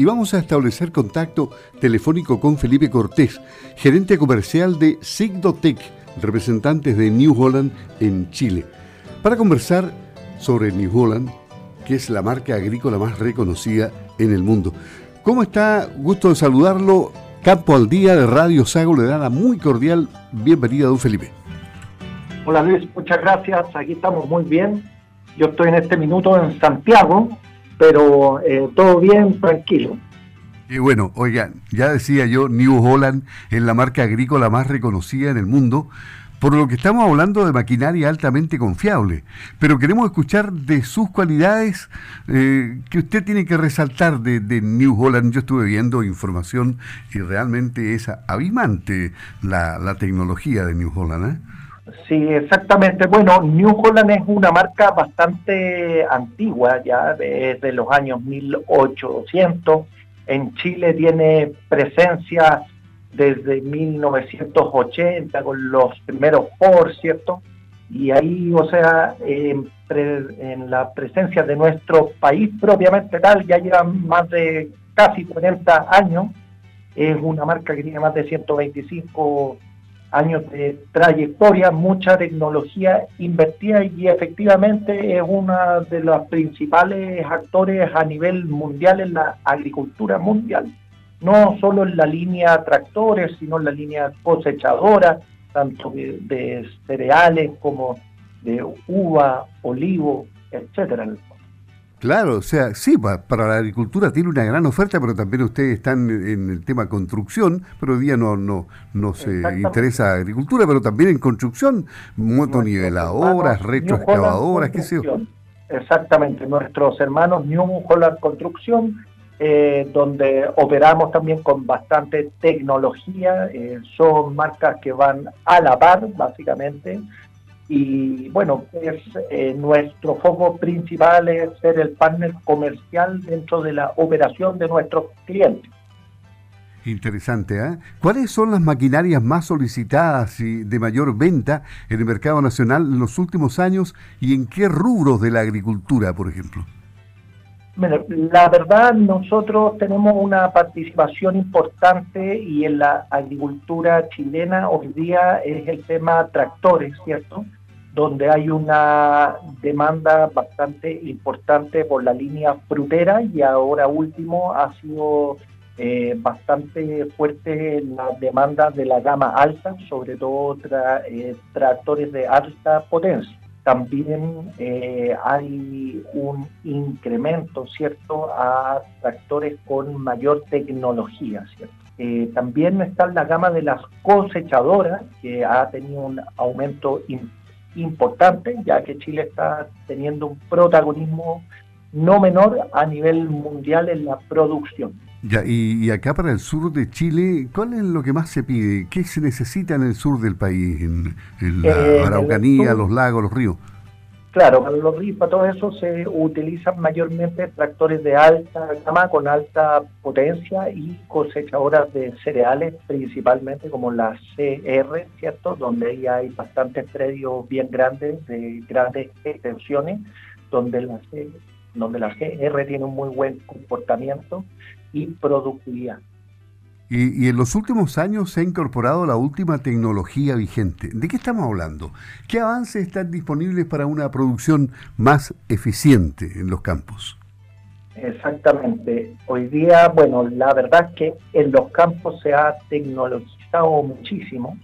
y vamos a establecer contacto telefónico con Felipe Cortés, gerente comercial de Sigdotec, representantes de New Holland en Chile, para conversar sobre New Holland, que es la marca agrícola más reconocida en el mundo. ¿Cómo está? Gusto de saludarlo. Campo al Día de Radio Sago le da la muy cordial bienvenida don Felipe. Hola Luis, muchas gracias. Aquí estamos muy bien. Yo estoy en este minuto en Santiago, pero eh, todo bien, tranquilo. Y bueno, oigan, ya decía yo, New Holland es la marca agrícola más reconocida en el mundo, por lo que estamos hablando de maquinaria altamente confiable. Pero queremos escuchar de sus cualidades eh, que usted tiene que resaltar de, New Holland. Yo estuve viendo información y realmente es abismante la, la tecnología de New Holland. ¿eh? Sí, exactamente. Bueno, New Holland es una marca bastante antigua, ya desde los años 1800. En Chile tiene presencia desde 1980 con los primeros Ford, ¿cierto? Y ahí, o sea, en la presencia de nuestro país propiamente tal, ya lleva más de casi 40 años. Es una marca que tiene más de 125 años de trayectoria, mucha tecnología invertida y efectivamente es uno de los principales actores a nivel mundial en la agricultura mundial. No solo en la línea tractores, sino en la línea cosechadora, tanto de, cereales como de uva, olivo, etcétera. Claro, o sea, sí, para la agricultura tiene una gran oferta, pero también ustedes están en el tema construcción, pero hoy día no, no, no se interesa agricultura, pero también en construcción, motoniveladoras, retroexcavadoras, qué sé yo. Exactamente, nuestros hermanos New Holland Construcción, eh, donde operamos también con bastante tecnología, eh, son marcas que van a la par, básicamente, y bueno, es eh, nuestro foco principal es ser el partner comercial dentro de la operación de nuestros clientes. Interesante, ¿eh? ¿Cuáles son las maquinarias más solicitadas y de mayor venta en el mercado nacional en los últimos años y en qué rubros de la agricultura, por ejemplo? Bueno, la verdad, nosotros tenemos una participación importante y en la agricultura chilena hoy día es el tema tractores, ¿cierto? Donde hay una demanda bastante importante por la línea frutera y ahora último ha sido eh, bastante fuerte la demanda de la gama alta, sobre todo eh, tractores de alta potencia. También eh, hay un incremento, ¿cierto?, a tractores con mayor tecnología, ¿cierto? también está la gama de las cosechadoras, que ha tenido un aumento importante importante, ya que Chile está teniendo un protagonismo no menor a nivel mundial en la producción. Ya, y, acá para el sur de Chile, ¿cuál es lo que más se pide? ¿Qué se necesita en el sur del país? ¿En, la eh, Araucanía, los lagos, los ríos? Claro, los ríos, para todo eso se utilizan mayormente tractores de alta gama con alta potencia y cosechadoras de cereales, principalmente como la CR, ¿cierto? Donde ahí hay bastantes predios bien grandes, de grandes extensiones, donde la, donde la CR tiene un muy buen comportamiento y productividad. Y, en los últimos años se ha incorporado la última tecnología vigente. ¿De qué estamos hablando? ¿Qué avances están disponibles para una producción más eficiente en los campos? Exactamente. Hoy día, bueno, la verdad es que en los campos se ha tecnologizado muchísimo,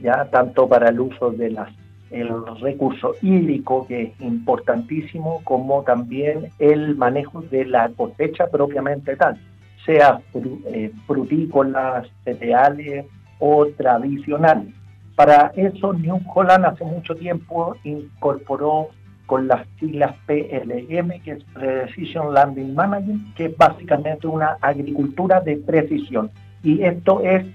ya tanto para el uso de las el recurso hídrico, que es importantísimo, como también el manejo de la cosecha propiamente tal sea eh, frutícolas, cereales o tradicionales. Para eso New Holland hace mucho tiempo incorporó con las siglas PLM, que es Precision Landing Management, que es básicamente una agricultura de precisión. Y esto es,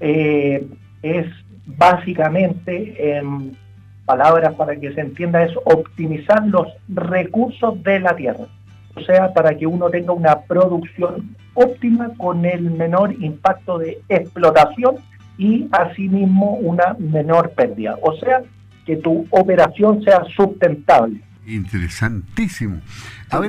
eh, es básicamente, en palabras para que se entienda, es optimizar los recursos de la tierra o sea, para que uno tenga una producción óptima con el menor impacto de explotación y asimismo una menor pérdida. O sea, que tu operación sea sustentable. Interesantísimo.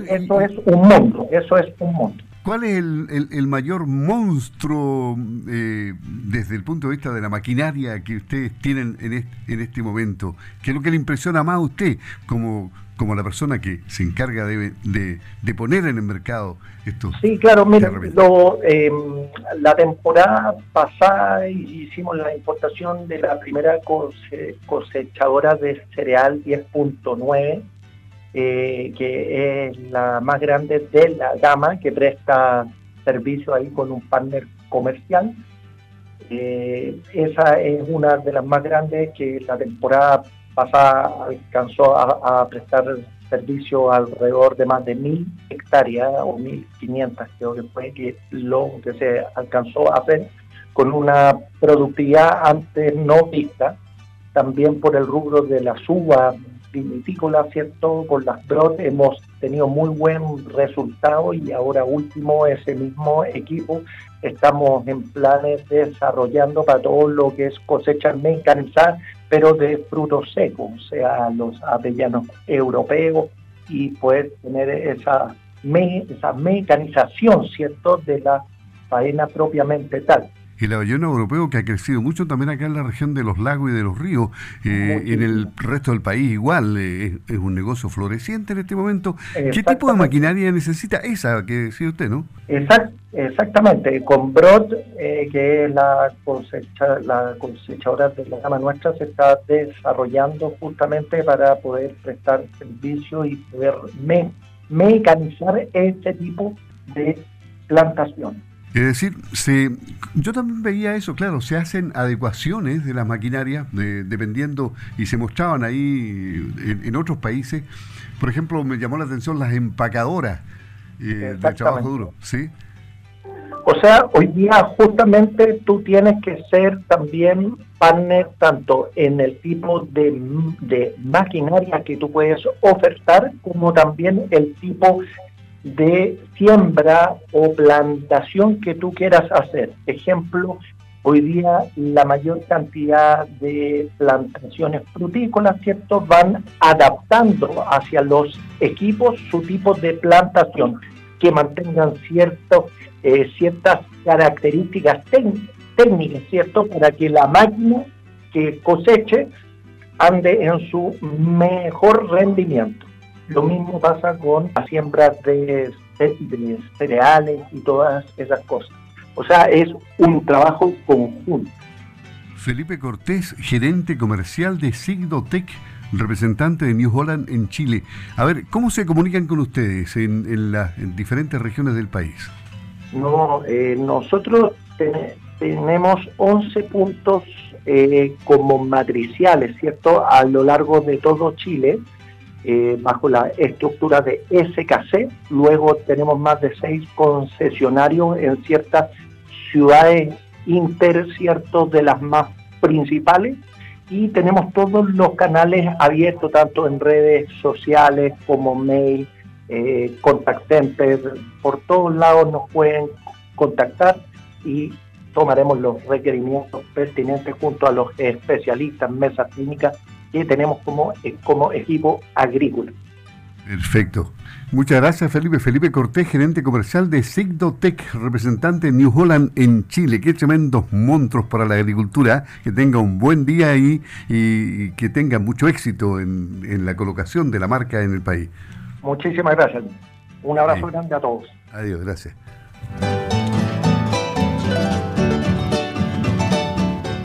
eso es un mundo, eso es un mundo. ¿Cuál es el, mayor monstruo eh, desde el punto de vista de la maquinaria que ustedes tienen en en este momento? ¿Qué es lo que le impresiona más a usted como, como la persona que se encarga de, de, poner en el mercado esto. Sí, claro, mira, lo, em, la temporada pasada hicimos la importación de la primera cosechadora de cereal 10.9, eh, que es la más grande de la gama, que presta servicio ahí con un partner comercial. Eh, esa es una de las más grandes que la temporada pasada alcanzó a, prestar servicio alrededor de más de mil hectáreas o mil quinientas creo que fue lo que se alcanzó a hacer con una productividad antes no vista, también por el rubro de las uvas vinitícolas, ¿cierto? Con las brotes hemos tenido muy buen resultado y ahora último ese mismo equipo estamos en planes desarrollando para todo lo que es cosecha mecanizada pero de frutos secos, o sea, los avellanos europeos, y poder tener esa, esa mecanización, ¿cierto?, de la faena propiamente tal. El avellano europeo que ha crecido mucho también acá en la región de los lagos y de los ríos, eh, en el resto del país igual, eh, es, un negocio floreciente en este momento. ¿Qué tipo de maquinaria necesita esa que decía usted, no? exactamente, con Brod, eh, que es la, cosecha, la cosechadora de la gama nuestra, se está desarrollando justamente para poder prestar servicio y poder mecanizar este tipo de plantación. Es decir, se, yo también veía eso, claro, se hacen adecuaciones de las maquinarias dependiendo y se mostraban ahí en, otros países. Por ejemplo, me llamó la atención las empacadoras eh, de trabajo duro, ¿sí? O sea, hoy día justamente tú tienes que ser también partner tanto en el tipo de, de maquinaria que tú puedes ofertar como también el tipo de siembra o plantación que tú quieras hacer. Ejemplo, hoy día la mayor cantidad de plantaciones frutícolas, ¿cierto?, van adaptando hacia los equipos su tipo de plantación, que mantengan cierto, eh, ciertas características técnicas, ¿cierto?, para que la máquina que coseche ande en su mejor rendimiento. Lo mismo pasa con las siembras de, cereales y todas esas cosas. O sea, es un trabajo conjunto. Felipe Cortés, gerente comercial de Sigdotec, representante de New Holland en Chile. A ver, ¿cómo se comunican con ustedes en, las diferentes regiones del país? No, eh, nosotros tenemos 11 puntos eh, como matriciales, ¿cierto? A lo largo de todo Chile eh, bajo la estructura de SKC. Luego tenemos más de seis concesionarios en ciertas ciudades inter, de las más principales. Y tenemos todos los canales abiertos, tanto en redes sociales como mail, eh, contact center. Por todos lados nos pueden contactar y tomaremos los requerimientos pertinentes junto a los especialistas, mesas clínicas que tenemos como, eh, como equipo agrícola. Perfecto. Muchas gracias, Felipe. Felipe Cortés, gerente comercial de Sigdotech, representante de New Holland en Chile. Qué tremendos monstruos para la agricultura. Que tenga un buen día ahí y que tenga mucho éxito en, en la colocación de la marca en el país. Muchísimas gracias. Un abrazo grande a todos. Adiós, gracias.